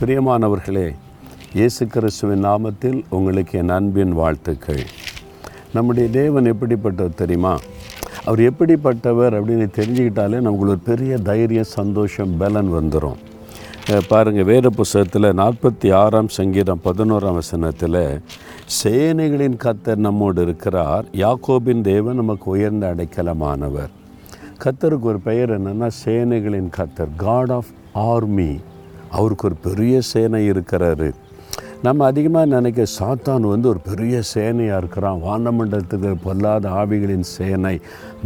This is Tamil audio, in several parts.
பிரியமானவர்களே இயேசு கிறிஸ்துவின் நாமத்தில் உங்களுக்கு என் அன்பின் வாழ்த்துக்கள். நம்முடைய தேவன் எப்படிப்பட்டவர் தெரியுமா? அவர் எப்படிப்பட்டவர் அப்படின்னு தெரிஞ்சுக்கிட்டாலே நமக்கு ஒரு பெரிய தைரியம் சந்தோஷம் பலன் வந்துடும் பாருங்கள் வேத புஸ்தகத்தில் நாற்பத்தி ஆறாம் சங்கீதம் பதினோராம் வசனத்தில் சேனைகளின் கத்தர் நம்மோடு இருக்கிறார் யாக்கோபின் தேவன் நமக்கு உயர்ந்த அடைக்கலமானவர். கத்தருக்கு ஒரு பெயர் என்னென்னா சேனைகளின் கத்தர் காட் ஆஃப் ஆர்மி அவருக்கு ஒரு பெரிய சேனை இருக்கிறாரு. நம்ம அதிகமாக நினைக்க சாத்தான் வந்து ஒரு பெரிய சேனையாக இருக்கிறான். வானமண்டலத்துக்கு பொல்லாத ஆவிகளின் சேனை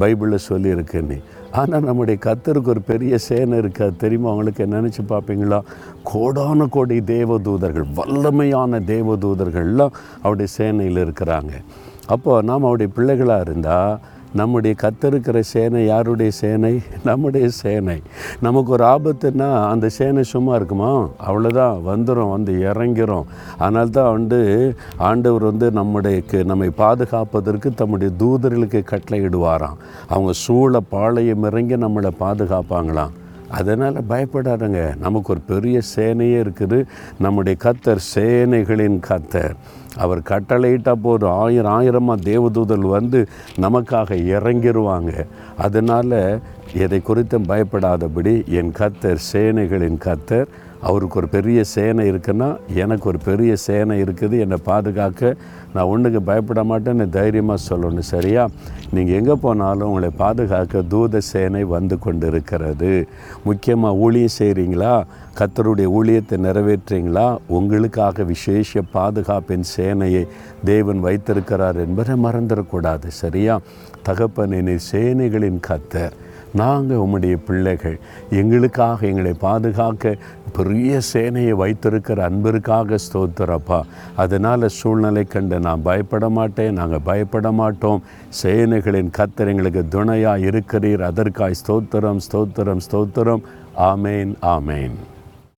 பைபிளில் சொல்லியிருக்குன்னு ஆனால் நம்முடைய கத்தருக்கு ஒரு பெரிய சேனை இருக்கா தெரியுமா அவங்களுக்கு நினச்சி பார்ப்பீங்களா? கோடான கோடி தேவதூதர்கள் வல்லமையான தேவதூதர்கள்லாம் அவருடைய சேனையில் இருக்கிறாங்க. அப்போது நாம் அவருடைய பிள்ளைகளாக இருந்தால் நம்முடைய கத்திருக்கிற சேனை யாருடைய சேனை? நம்முடைய சேனை. நமக்கு ஒரு ஆபத்துன்னா அந்த சேனை சும்மா இருக்குமா? அவ்வளோதான் வந்துடும் வந்து இறங்கிறோம் அதனால்தான் வந்து ஆண்டவர் வந்து நம்முடைய நம்மை பாதுகாப்பதற்கு தம்முடைய தூதர்களுக்கு கட்டளையிடுவாராம் அவங்க சூழ பாளையம் இறங்கி நம்மளை பாதுகாப்பாங்களாம். அதனால் பயப்படாதங்க. நமக்கு ஒரு பெரிய சேனையே இருக்குது. நம்முடைய கத்தர் சேனைகளின் கத்தர். அவர் கட்டளையிட்டால் போதும். ஆயிரம் ஆயிரமாக தேவதூதல் வந்து நமக்காக இறங்கிடுவாங்க அதனால் எதை குறித்தும் பயப்படாதபடி என் கத்தர் சேனைகளின் கத்தர் அவருக்கு ஒரு பெரிய சேனை இருக்குன்னா எனக்கு ஒரு பெரிய சேனை இருக்குது என்னை பாதுகாக்க. நான் ஒன்றுக்கு பயப்பட மாட்டேன்னு தைரியமாக சொல்லணும் சரியா? நீங்கள் எங்கே போனாலும் உங்களை பாதுகாக்க தூத சேனை வந்து கொண்டு இருக்கிறது முக்கியமாக ஊழியம் செய்கிறீங்களா கத்தருடைய ஊழியத்தை நிறைவேற்றுறீங்களா? உங்களுக்காக விசேஷ பாதுகாப்பின் சேனையை தேவன் வைத்திருக்கிறார் என்பதை மறந்துடக்கூடாது சரியா? தகப்பனின் சேனைகளின் கத்தர் நாங்கள் உம்முடைய பிள்ளைகள் எங்களுக்காக எங்களை பாதுகாக்க பெரிய சேனையை வைத்திருக்கிற அன்பிற்காக ஸ்தோத்திரப்பா அதனால் சூழ்நிலை கண்டு நான் பயப்பட மாட்டேன் நாங்கள் பயப்பட மாட்டோம். சேனைகளின் கத்தர் எங்களுக்கு துணையாக இருக்கிறீர் அதற்காய் ஸ்தோத்திரம் ஸ்தோத்திரம் ஸ்தோத்திரம். ஆமேன் ஆமேன்.